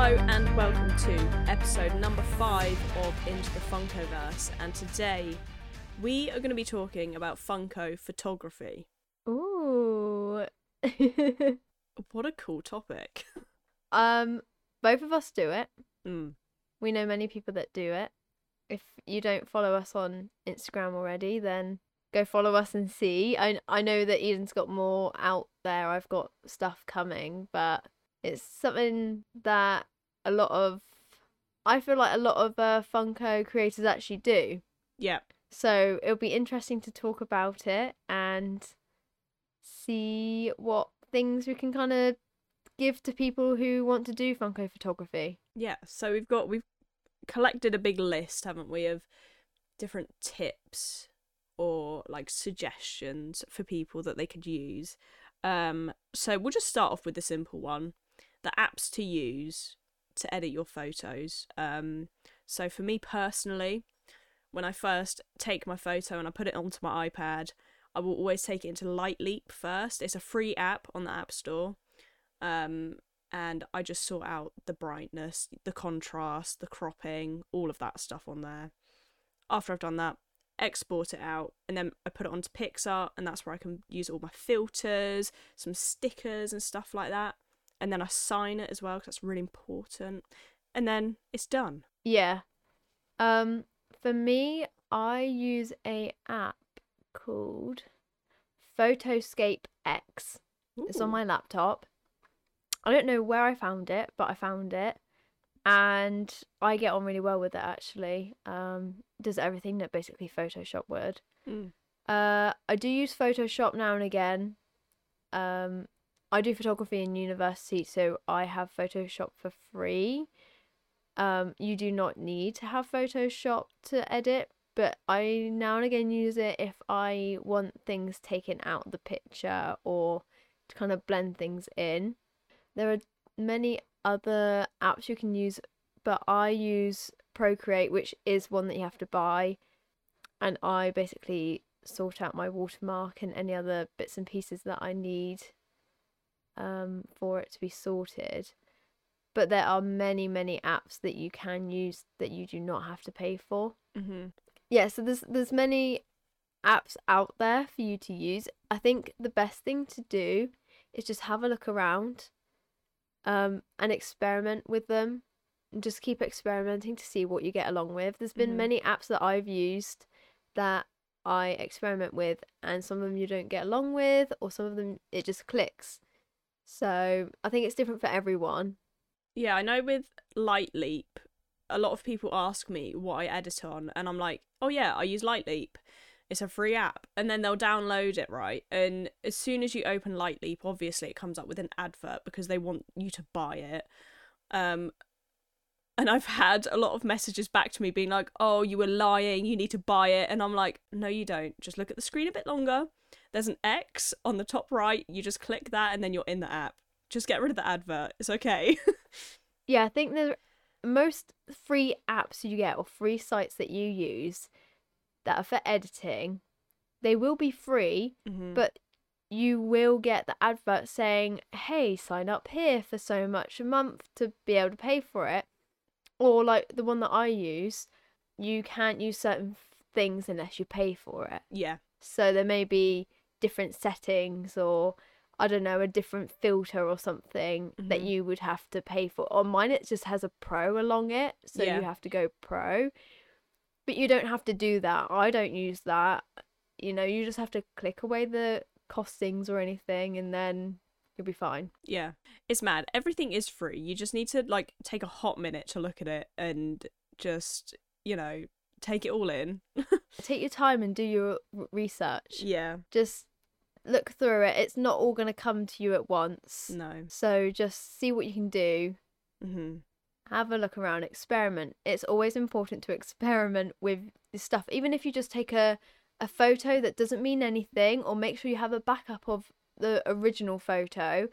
Hello and welcome to episode number five of Into the Funkoverse. And today we are going to be talking about Funko photography. Ooh. What a cool topic. um, both of us do it. Mm. We know many people that do it. If you don't follow us on Instagram already, then go follow us and see. I I know that Eden's got more out there. I've got stuff coming, but it's something that a lot of I feel like a lot of uh, Funko creators actually do. Yeah. So it'll be interesting to talk about it and see what things we can kind of give to people who want to do Funko photography. Yeah. So we've got, we've collected a big list, haven't we, of different tips or like suggestions for people that they could use. Um, so we'll just start off with the simple one the apps to use to edit your photos. Um, so for me personally, when I first take my photo and I put it onto my iPad, I will always take it into Light Lightleap first. It's a free app on the App Store. Um, and I just sort out the brightness, the contrast, the cropping, all of that stuff on there. After I've done that, export it out, and then I put it onto PicsArt, and that's where I can use all my filters, some stickers, and stuff like that. And then I sign it as well because that's really important. And then it's done. Yeah. Um for me, I use a app called Photoscape X. It's on my laptop. I don't know where I found it, but I found it. And I get on really well with it actually. Um does everything that basically Photoshop would. Mm. Uh I do use Photoshop now and again. Um I do photography in university, so I have Photoshop for free. Um you do not need to have Photoshop to edit, but I now and again use it if I want things taken out of the picture or to kind of blend things in. There are many other apps you can use, but I use Procreate, which is one that you have to buy, and I basically sort out my watermark and any other bits and pieces that I need um, for it to be sorted. But there are many, many apps that you can use that you do not have to pay for. hmm Yeah, so there's there's many apps out there for you to use. I think the best thing to do is just have a look around um and experiment with them and just keep experimenting to see what you get along with. There's been Mhm. many apps that I've used that I experiment with and some of them you don't get along with or some of them it just clicks. So, I think it's different for everyone. Yeah, I know with Light Leap, a lot of people ask me what I edit on, and I'm like, oh yeah, I use Light Leap. It's a free app. And then they'll download it, right? And as soon as you open Light Leap, obviously it comes up with an advert because they want you to buy it. Um, and I've had a lot of messages back to me being like, oh, you were lying, you need to buy it. And I'm like, no, you don't. Just look at the screen a bit longer. There's an X on the top right. You just click that, and then you're in the app. Just get rid of the advert. It's okay. Yeah, I think the most free apps you get or free sites that you use that are for editing, they will be free, Mhm. but you will get the advert saying, "Hey, sign up here for so much a month to be able to pay for it." Or like the one that I use, you can't use certain things unless you pay for it. yeah. So there may be different settings or I don't know, a different filter or something that Mhm. you would have to pay for. On mine it just has a pro along it, so Yeah. you have to go pro. But you don't have to do that. I don't use that. You know, you just have to click away the costings or anything and then you'll be fine. Yeah, it's mad. Everything is free. You just need to like take a hot minute to look at it and just, you know, take it all in. Take your time and do your research. yeah. Just look through it. It's not all going to come to you at once. No. So just see what you can do. Mhm. Have a look around, experiment. It's always important to experiment with this stuff. Even if you just take a, a photo that doesn't mean anything, or make sure you have a backup of the original photo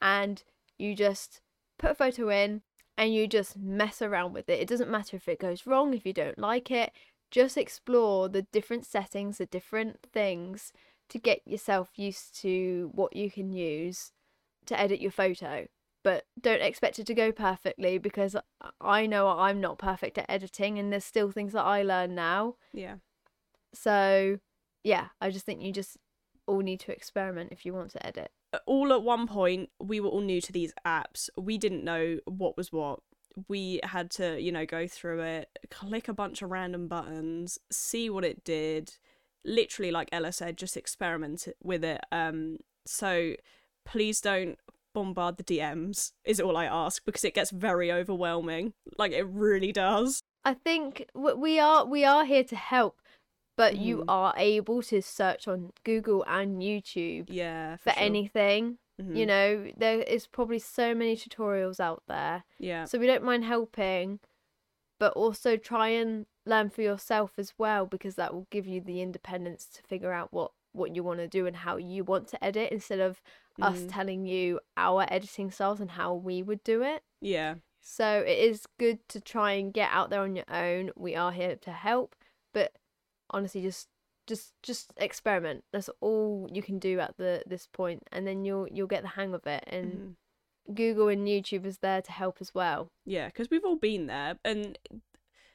and you just put a photo in and you just mess around with it. It doesn't matter if it goes wrong, if you don't like it. Just explore the different settings, the different things to get yourself used to what you can use to edit your photo. but don't expect it to go perfectly because I know I'm not perfect at editing and there's still things that I learn now. Yeah. So, yeah, I just think you just all need to experiment if you want to edit. All at one point, we were all new to these apps. We didn't know what was what. We had to, you know, go through it, click a bunch of random buttons, see what it did. Literally, like Ella said, just experiment with it. Um, so please don't bombard the DMs, is all I ask, because it gets very overwhelming. Like it really does. I think we are we are here to help, but you Mhm. are able to search on Google and YouTube Yeah. for sure. anything. Mhm. You know, there is probably so many tutorials out there. Yeah. So we don't mind helping, but also try and learn for yourself as well because that will give you the independence to figure out what what you want to do and how you want to edit instead of us Mhm. telling you our editing styles and how we would do it. Yeah. So it is good to try and get out there on your own. We are here to help, but honestly just just just experiment. That's all you can do at the this point and then you'll you'll get the hang of it and Mhm. Google and YouTube is there to help as well. Yeah, because we've all been there, and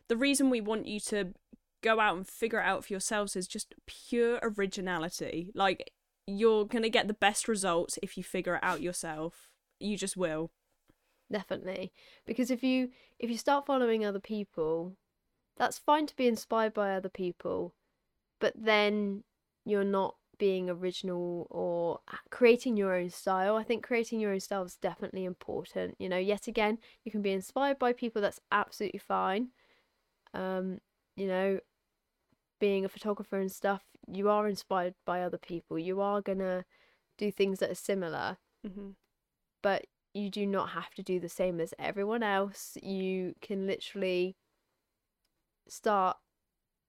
the reason we want you to go out and figure it out for yourselves is just pure originality. Like you're gonna get the best results if you figure it out yourself. You just will. Definitely. Because if you if you start following other people, that's fine to be inspired by other people, but then you're not being original or creating your own style. I think creating your own style is definitely important. You know, yet again, you can be inspired by people, that's absolutely fine. Um, you know, being a photographer and stuff, you are inspired by other people. You are gonna do things that are similar Mm-hmm. but you do not have to do the same as everyone else. You can literally start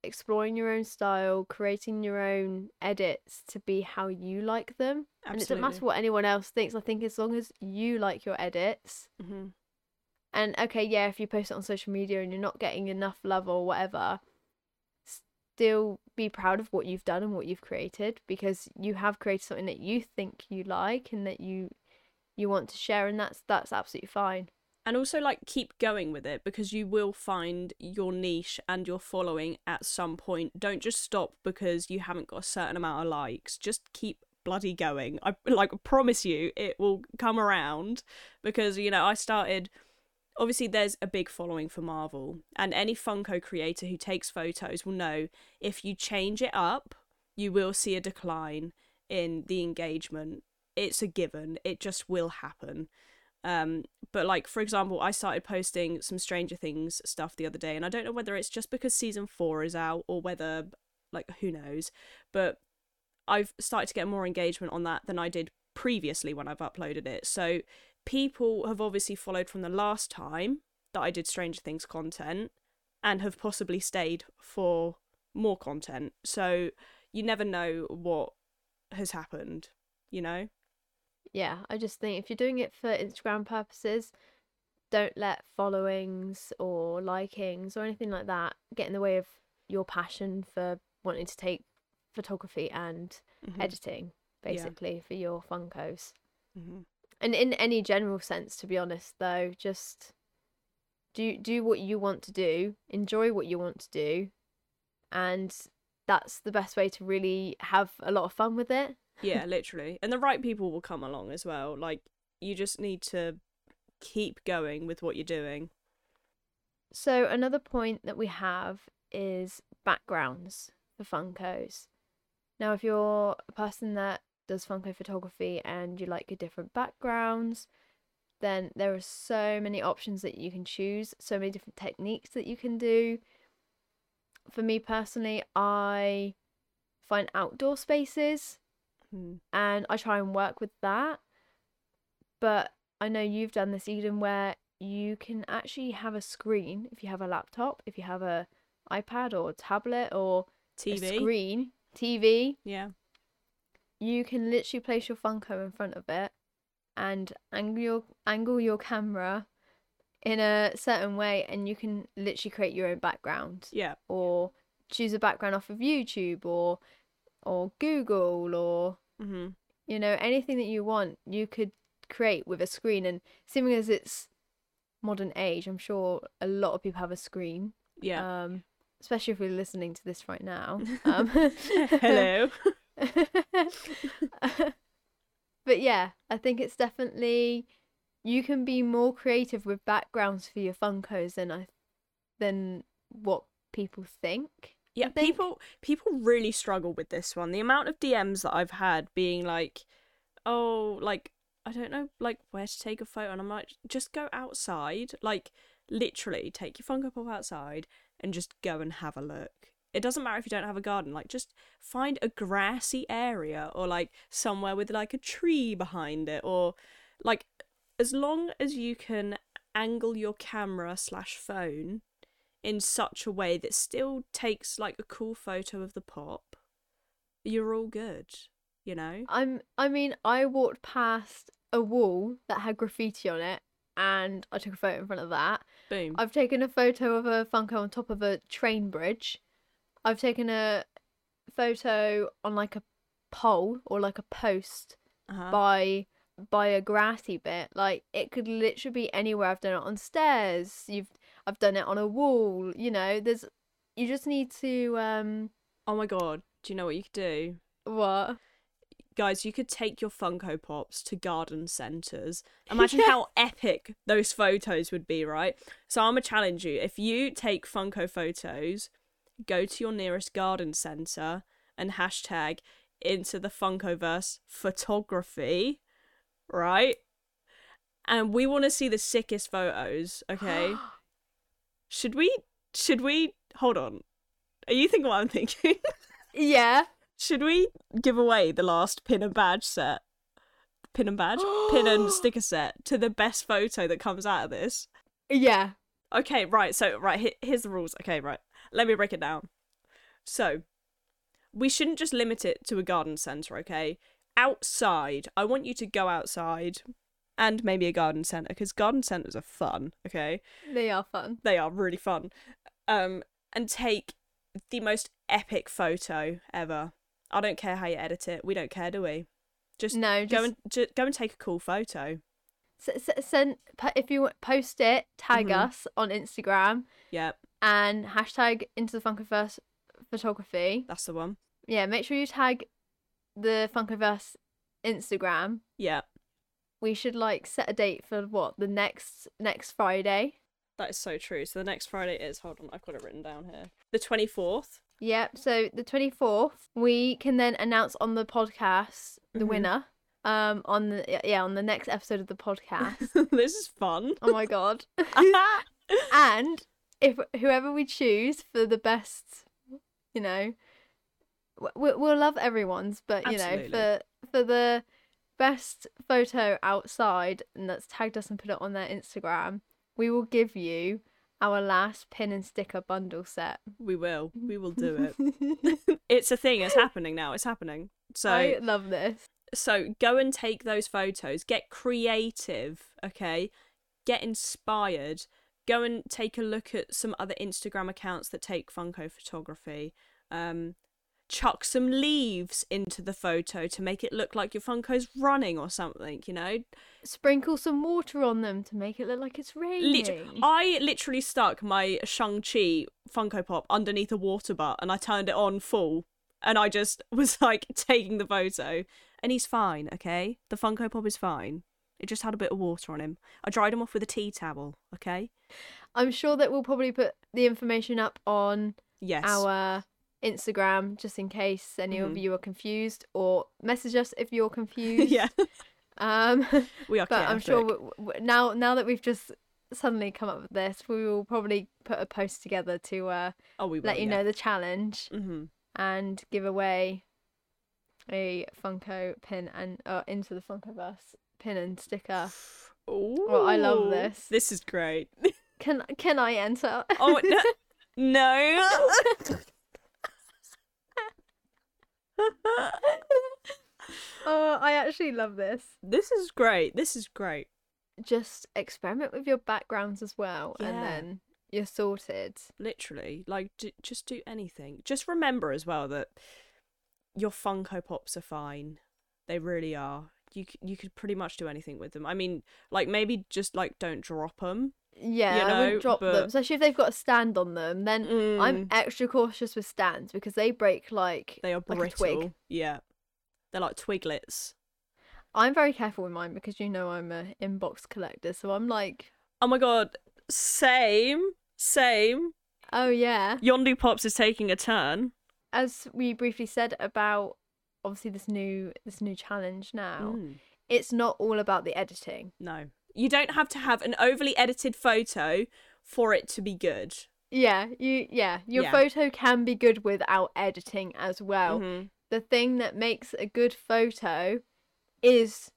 exploring your own style, creating your own edits to be how you like them. And it doesn't matter what anyone else thinks. I think as long as you like your edits, Mm-hmm. and okay, yeah, if you post it on social media and you're not getting enough love or whatever, still be proud of what you've done and what you've created because you have created something that you think you like and that you you want to share and that's that's absolutely fine. And also, like, keep going with it because you will find your niche and your following at some point. Don't just stop because you haven't got a certain amount of likes. Just keep bloody going. I like promise you, it will come around because you know I started. Obviously, there's a big following for Marvel, and any Funko creator who takes photos will know if you change it up, you will see a decline in the engagement. It's a given. It just will happen. Um, but like for example, I started posting some Stranger Things stuff the other day, and I don't know whether it's just because season four is out or whether like who knows, but I've started to get more engagement on that than I did previously when I've uploaded it. So people have obviously followed from the last time that I did Stranger Things content and have possibly stayed for more content. So you never know what has happened, you know? Yeah, I just think if you're doing it for Instagram purposes, don't let followings or likings or anything like that get in the way of your passion for wanting to take photography and Mhm. editing, Yeah. basically, for your Funkos. Mhm. And in any general sense, to be honest, though, just do do what you want to do, enjoy what you want to do, and that's the best way to really have a lot of fun with it. Yeah, literally. And the right people will come along as well. Like you just need to keep going with what you're doing. So another point that we have is backgrounds for Funkos. Now, if you're a person that does Funko photography and you like your different backgrounds, then there are so many options that you can choose, so many different techniques that you can do. For me personally, I find outdoor spaces Mm. and I try and work with that. But I know you've done this, Eden, where you can actually have a screen if you have a laptop, if you have a iPad or tablet or a TV. screen, TV, Yeah. you can literally place your Funko in front of it and angle your angle your camera in a certain way and you can literally create your own background Yeah. or choose a background off of YouTube or or Google or hmm you know anything that you want you could create with a screen. And seeming as it's modern age, I'm sure a lot of people have a screen. Yeah. Um, especially if we're listening to this right now. Um, Hello. but yeah, I think it's definitely you can be more creative with backgrounds for your Funkos than I than what people think. Yeah, think- people people really struggle with this one. The amount of DMs that I've had being like, "Oh, like I don't know, like where to take a photo," and I'm like, "Just go outside, like literally take your Funko Pop outside and just go and have a look." It doesn't matter if you don't have a garden. Like, just find a grassy area or like somewhere with like a tree behind it, or like as long as you can angle your camera slash phone in such a way that still takes like a cool photo of the pop, you're all good, you know? I'm I mean, I walked past a wall that had graffiti on it and I took a photo in front of that. Boom. I've taken a photo of a Funko on top of a train bridge. I've taken a photo on like a pole or like a post Uh-huh. by by a grassy bit. Like it could literally be anywhere. I've done it on stairs. You've I've done it on a wall. You know, there's you just need to um Oh my god, do you know what you could do? what? Guys, you could take your Funko Pops to garden centres. Imagine how epic those photos would be, right? So I'm gonna challenge you. If you take Funko photos, go to your nearest garden centre and hashtag into the Funkoverse photography, right? And we want to see the sickest photos, okay? should we should we hold on? Are you thinking what I'm thinking? yeah. Should we give away the last pin and badge set? Pin and badge? pin and sticker set to the best photo that comes out of this? Yeah. Okay, right. So, right, he- here's the rules. Okay, right. Let me break it down. So, we shouldn't just limit it to a garden centre, okay? Outside, I want you to go outside and maybe a garden centre because garden centres are fun, okay? They are fun. They are really fun. Um, and take the most epic photo ever. I don't care how you edit it. We don't care, do we? Just No, go and ju- go and take a cool photo. s- s- send if you post it, tag Mhm. us on Instagram yep and hashtag into the Funkoverse photography. that's the one. Yeah, make sure you tag the Funkoverse Instagram. Yeah, We should like set a date for what the next next Friday. that is so true. So the next Friday is hold on, I've got it written down here. The twenty fourth. Yep. So the twenty fourth, we can then announce on the podcast the Mhm. winner. Um, on the yeah on the next episode of the podcast. this is fun. oh my god. and if whoever we choose for the best, you know, we, we'll love everyone's, but you Absolutely. know, for for the best photo outside and that's tagged us and put it on their Instagram, we will give you our last pin and sticker bundle set. we will. We will do it. it's a thing. It's happening now. It's happening. So I love this. so go and take those photos get creative okay get inspired go and take a look at some other instagram accounts that take funko photography um chuck some leaves into the photo to make it look like your funko's running or something you know? Sprinkle some water on them to make it look like it's raining. Lit- i literally stuck my shang-chi funko pop underneath a water butt and i turned it on full and i just was like taking the photo. And he's fine okay? The funko pop is fine. It just had a bit of water on him. I dried him off with a tea towel okay? I'm sure that we'll probably put the information up on yes. our Instagram just in case any of Mhm. you are confused or message us if you're confused. yeah Um we are but I'm sure chaotic. w- w- now now that we've just suddenly come up with this, we will probably put a post together to uh oh we will, let you yeah. know the challenge mm-hmm. and give away a Funko pin and uh, into the Funkoverse pin and sticker. oh I love this. this is great Can can I enter? oh no, no. oh, I actually love this. this is great this is great Just experiment with your backgrounds as well, and then you're sorted. literally like d- just do anything just remember as well that your funko pops are fine they really are you c- you could pretty much do anything with them. I mean, like maybe just like don't drop them. Yeah, You I wouldn't drop them, especially if they've got a stand on them. Then I'm Mm, extra cautious with stands because they break like they are like a brittle. twig. Yeah, they're like twiglets. I'm very careful with mine because you know I'm a inbox collector, so I'm like, Oh my god, same, same. oh yeah. Yondu Pops is taking a turn. As we briefly said about obviously this new this new challenge now, Mm, it's not all about the editing. no, you don't have to have an overly edited photo for it to be good. Yeah, you yeah, your Yeah. photo can be good without editing as well. Mhm. The thing that makes a good photo is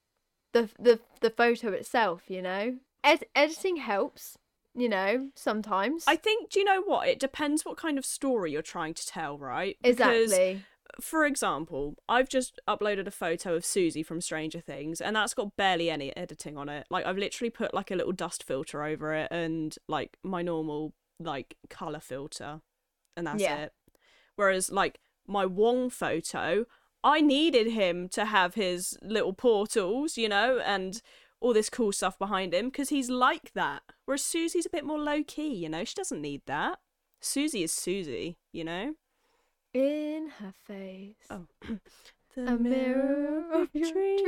the the the photo itself, you know? Ed- editing helps, you know, sometimes. I think. Do you know what? It depends what kind of story you're trying to tell, right? Because exactly. For example, I've just uploaded a photo of Suzie from Stranger Things, and that's got barely any editing on it. Like I've literally put like a little dust filter over it and like my normal like color filter, and that's Yeah. it. Whereas like my Wong photo, I needed him to have his little portals, you know, and all this cool stuff behind him because he's like that. Whereas Suzie's a bit more low key, you know. She doesn't need that. Suzie is Suzie, you know. In her face. Oh. A mirror of your dreams.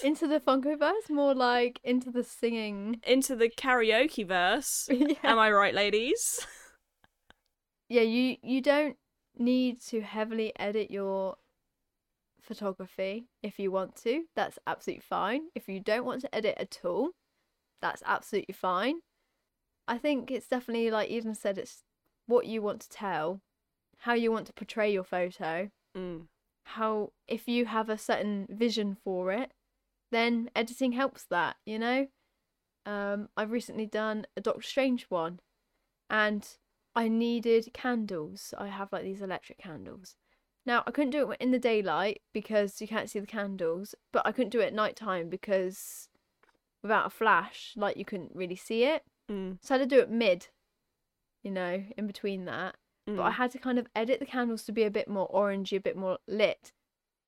Into the Funkoverse, more like into the singing. Into the karaoke verse. yeah. Am I right, ladies? yeah, you you don't need to heavily edit your photography if you want to. That's absolutely fine. If you don't want to edit at all, that's absolutely fine. I think it's definitely like Eden said, it's what you want to tell, how you want to portray your photo, Mm. how if you have a certain vision for it, then editing helps that, you know? Um, I've recently done a Doctor Strange one and I needed candles. I have like these electric candles. Now I couldn't do it in the daylight because you can't see the candles, but I couldn't do it at night time because without a flash, like you couldn't really see it. Mm. So I had to do it mid, you know, in between that but I Mm. had to kind of edit the candles to be a bit more orangey, a bit more lit,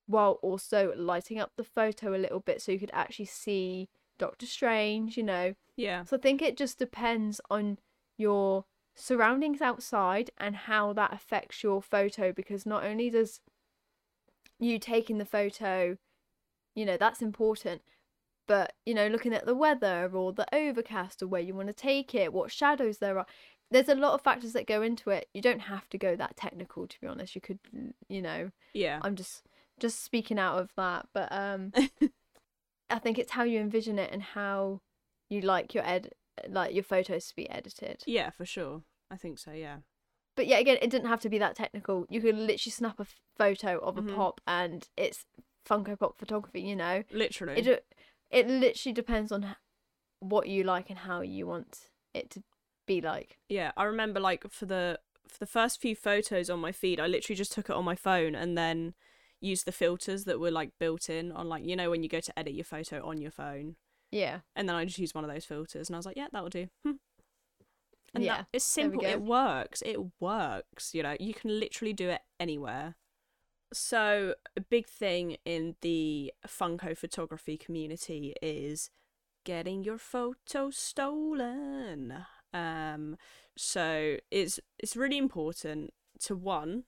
while also lighting up the photo a little bit so you could actually see Doctor Strange, you know. Yeah. So I think it just depends on your surroundings outside and how that affects your photo because not only does you taking the photo, you know, that's important, but you know, looking at the weather or the overcast or where you want to take it, what shadows there are. There's a lot of factors that go into it. You don't have to go that technical to be honest. You could, you know, Yeah. I'm just just speaking out of that, but um I think it's how you envision it and how you like your ed like your photos to be edited. Yeah, for sure. I think so, yeah. But yeah, again, it didn't have to be that technical. You could literally snap a photo of a Mhm. pop and it's Funko Pop photography, you know. Literally. It ju- it literally depends on what you like and how you want it to be like. Yeah, I remember like for the for the first few photos on my feed, I literally just took it on my phone and then used the filters that were like built in on like you know when you go to edit your photo on your phone, Yeah. and then I just used one of those filters and I was like, yeah, that'll do. Hmm. And Yeah, that, it's simple. It works. It works. You know, you can literally do it anywhere. So a big thing in the Funko photography community is getting your photo stolen. Um, so it's it's really important to one.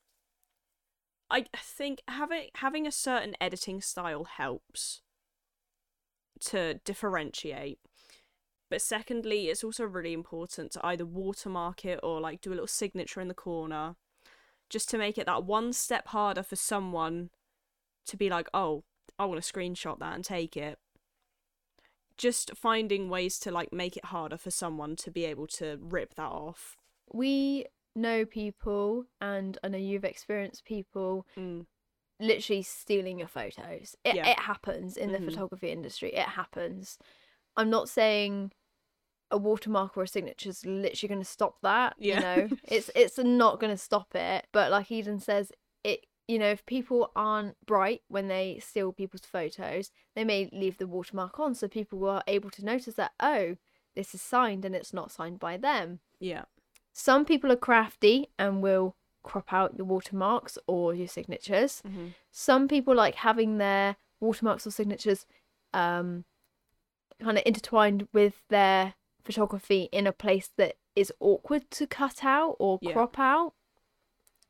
I think having having a certain editing style helps to differentiate. But secondly, it's also really important to either watermark it or like do a little signature in the corner just to make it that one step harder for someone to be like, oh, I want to screenshot that and take it. Just finding ways to like make it harder for someone to be able to rip that off. We know people and I know you've experienced people Mm. literally stealing your photos. It Yeah. it happens in the photography industry. It happens. I'm not saying a watermark or a signature is literally going to stop that. Yeah. You know, it's it's not going to stop it. But like Eden says, it you know if people aren't bright when they steal people's photos, they may leave the watermark on, so people are able to notice that oh, this is signed and it's not signed by them. Yeah. Some people are crafty and will crop out your watermarks or your signatures. hmm Some people like having their watermarks or signatures um, kind of intertwined with their photography in a place that is awkward to cut out or Yeah. crop out.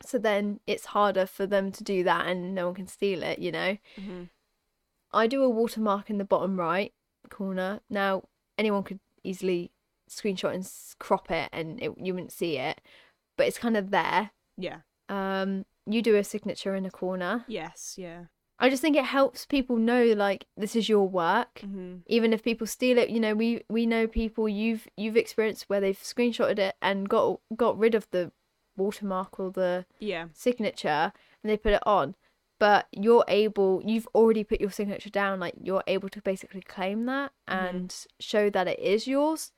So then it's harder for them to do that and no one can steal it, you know? hmm I do a watermark in the bottom right corner. Now, anyone could easily screenshot and crop it and it, you wouldn't see it, but it's kind of there. Yeah. Um, you do a signature in a corner. Yes. Yeah. I just think it helps people know like this is your work. hmm Even if people steal it, you know, we we know people you've you've experienced where they've screenshotted it and got got rid of the watermark or the Yeah. signature and they put it on. But you're able, you've already put your signature down, like you're able to basically claim that Mhm. and show that it is yours.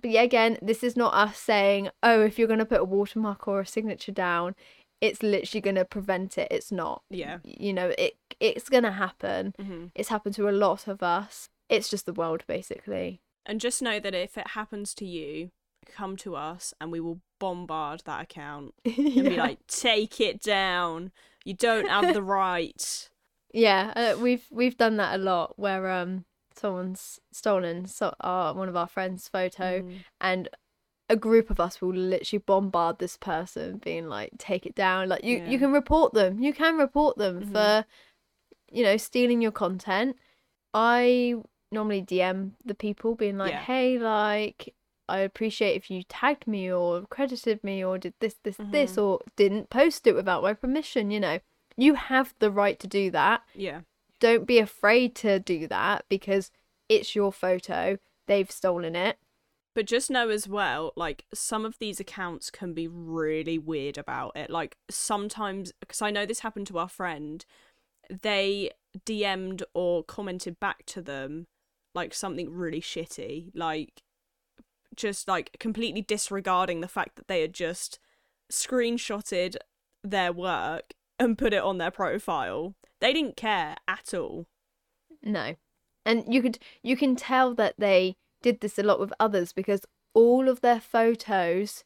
But yeah, again, this is not us saying, oh, if you're going to put a watermark or a signature down, it's literally going to prevent it. It's not. Yeah. You know, it it's going to happen. hmm It's happened to a lot of us. It's just the world, basically. And just know that if it happens to you, come to us and we will bombard that account and be like, take it down. You don't have the right. Yeah, uh, we've we've done that a lot where um someone's stolen so our one of our friends' photo Mm. and a group of us will literally bombard this person being like take it down like you Yeah. you can report them you can report them Mhm. for you know stealing your content i normally dm the people being like Yeah. hey like i appreciate if you tagged me or credited me or did this this this Mhm. or didn't post it without my permission you know you have the right to do that Yeah. don't be afraid to do that because it's your photo they've stolen it But just know as well, like some of these accounts can be really weird about it. Like sometimes, because I know this happened to our friend, they DM'd or commented back to them like something really shitty, like just like completely disregarding the fact that they had just screenshotted their work and put it on their profile. They didn't care at all. No. And you could you can tell that they did this a lot with others because all of their photos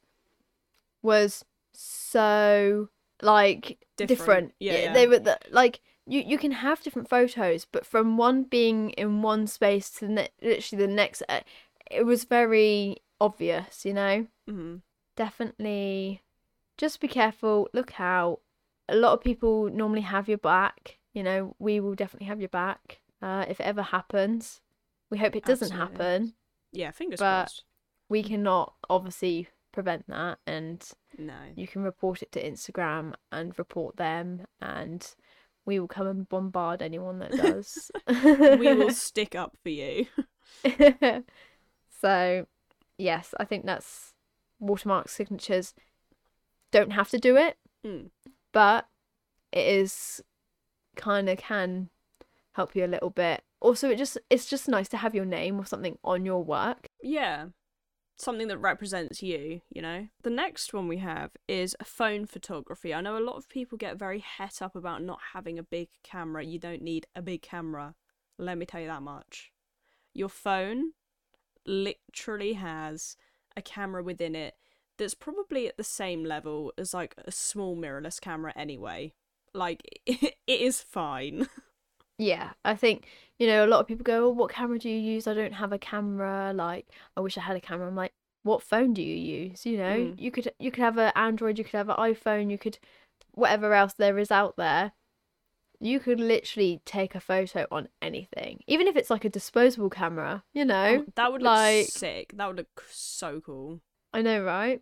was so like Different. different. Yeah, yeah. They were the, like you you can have different photos, but from one being in one space to the ne- literally the next, uh, it was very obvious, you know. hmm Definitely, just be careful. Look out. A lot of people normally have your back. You know, we will definitely have your back uh, if it ever happens. We hope it doesn't Absolutely. happen. Yeah, fingers But- crossed. We cannot obviously prevent that, and No. you can report it to Instagram and report them, and we will come and bombard anyone that does. we will stick up for you. so, yes, I think that's watermark signatures. Don't have to do it, Mm. but it is kind of can help you a little bit. Also, it just it's just nice to have your name or something on your work. Yeah. Something that represents you, you know? The next one we have is phone photography. I know a lot of people get very het up about not having a big camera. You don't need a big camera. Let me tell you that much. Your phone literally has a camera within it that's probably at the same level as like a small mirrorless camera anyway. Like, it is fine. Yeah, I think you know a lot of people go, "Oh, what camera do you use?" I don't have a camera. Like, I wish I had a camera. I'm like, what phone do you use? You know, Mm. you could you could have an Android, you could have an iPhone, you could whatever else there is out there. You could literally take a photo on anything, even if it's like a disposable camera. You know, Oh, that would look like- sick. That would look so cool. I know, right?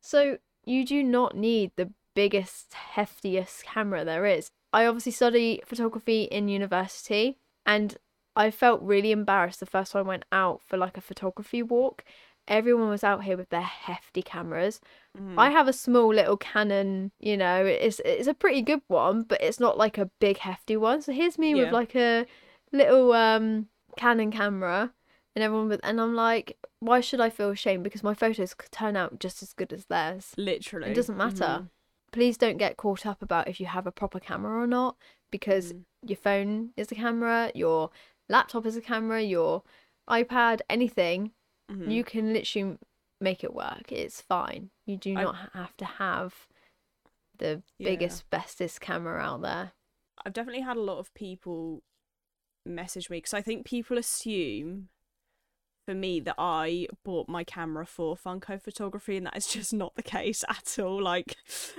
So you do not need the biggest, heftiest camera there is. I obviously study photography in university, and I felt really embarrassed the first time I went out for like a photography walk. Everyone was out here with their hefty cameras. Mhm. I have a small little Canon, you know, it's it's a pretty good one, but it's not like a big hefty one. So here's me Yeah. with like a little um Canon camera and everyone with and I'm like, why should I feel ashamed because my photos could turn out just as good as theirs. Literally. It doesn't matter. Please don't get caught up about if you have a proper camera or not because Mm. your phone is a camera, your laptop is a camera, your iPad, anything, Mhm. you can literally make it work. It's fine. You do not ha- have to have the Yeah. biggest, bestest camera out there. I've definitely had a lot of people message me because I think people assume for me that I bought my camera for Funko photography, and that is just not the case at all. Like,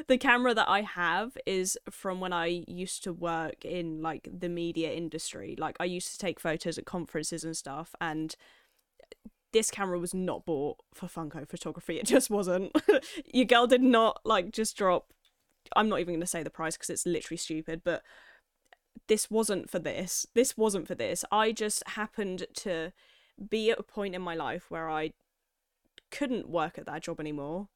the camera that I have is from when I used to work in like the media industry. Like, I used to take photos at conferences and stuff, and this camera was not bought for Funko photography. It just wasn't. Your girl did not like just drop. I'm not even going to say the price because it's literally stupid, but this wasn't for this. This wasn't for this. I just happened to be at a point in my life where I couldn't work at that job anymore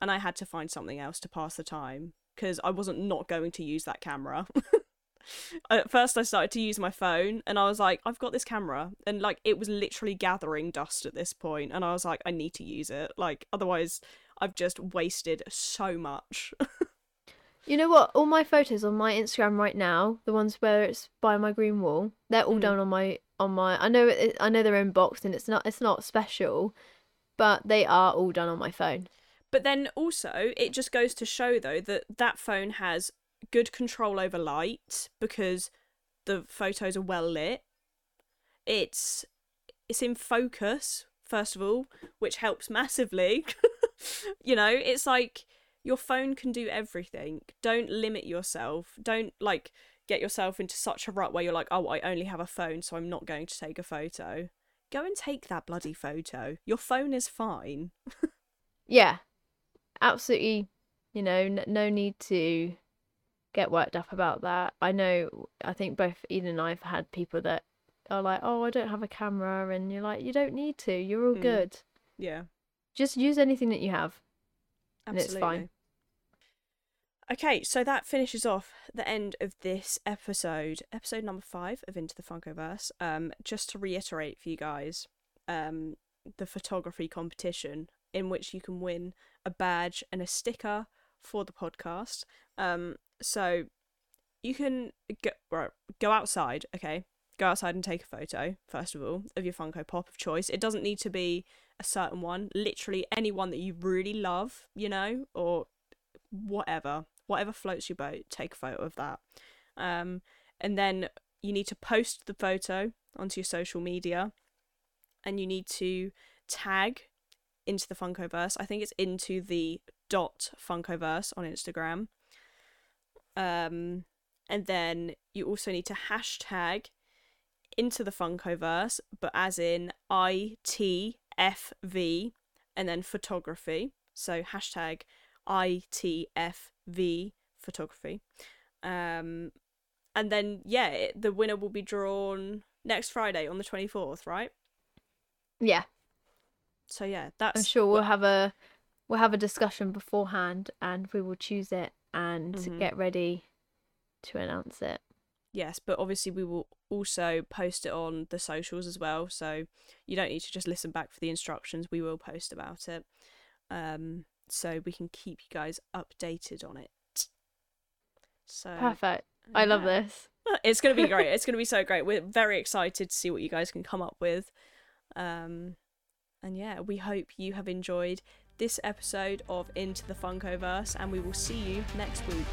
and I had to find something else to pass the time because I wasn't not going to use that camera. at first I started to use my phone and I was like I've got this camera and like it was literally gathering dust at this point and I was like I need to use it like otherwise I've just wasted so much. You know what? All my photos on my Instagram right now, the ones where it's by my green wall, they're all Mhm. done on my on my. I know it, I know they're in box and it's not it's not special, but they are all done on my phone. But then also, it just goes to show though that that phone has good control over light because the photos are well lit. It's it's in focus first of all, which helps massively. you know, it's like your phone can do everything. Don't limit yourself. Don't like get yourself into such a rut where you're like, "Oh, I only have a phone, so I'm not going to take a photo." Go and take that bloody photo. Your phone is fine. Yeah, absolutely. You know, n- no need to get worked up about that. I know. I think both Eden and I have had people that are like, "Oh, I don't have a camera," and you're like, "You don't need to. You're all Mm. good. Yeah. Just use anything that you have." And it's Absolutely. fine. Okay, so that finishes off the end of this episode, episode number five of Into the Funkoverse. Um, just to reiterate for you guys, um, the photography competition in which you can win a badge and a sticker for the podcast. Um, so you can go right, go outside, okay? Go outside and take a photo first of all of your Funko Pop of choice. It doesn't need to be a certain one, literally anyone that you really love, you know, or whatever, whatever floats your boat. Take a photo of that, um, and then you need to post the photo onto your social media, and you need to tag into the Funkoverse. I think it's into the dot Funkoverse on Instagram. Um, and then you also need to hashtag into the Funkoverse, but as in ITFV and then photography. So hashtag ITFV photography. Um, and then, yeah, it, the winner will be drawn next Friday on the 24th, right? Yeah, So, yeah, that's. I'm sure we'll have a we'll have a discussion beforehand, and we will choose it and Mhm. get ready to announce it. Yes, but obviously we will also post it on the socials as well. So you don't need to just listen back for the instructions. We will post about it. Um, so we can keep you guys updated on it. So Perfect. I love this. It's gonna be great. it's gonna be so great. We're very excited to see what you guys can come up with. Um, and yeah, we hope you have enjoyed this episode of Into the Funkoverse, and we will see you next week.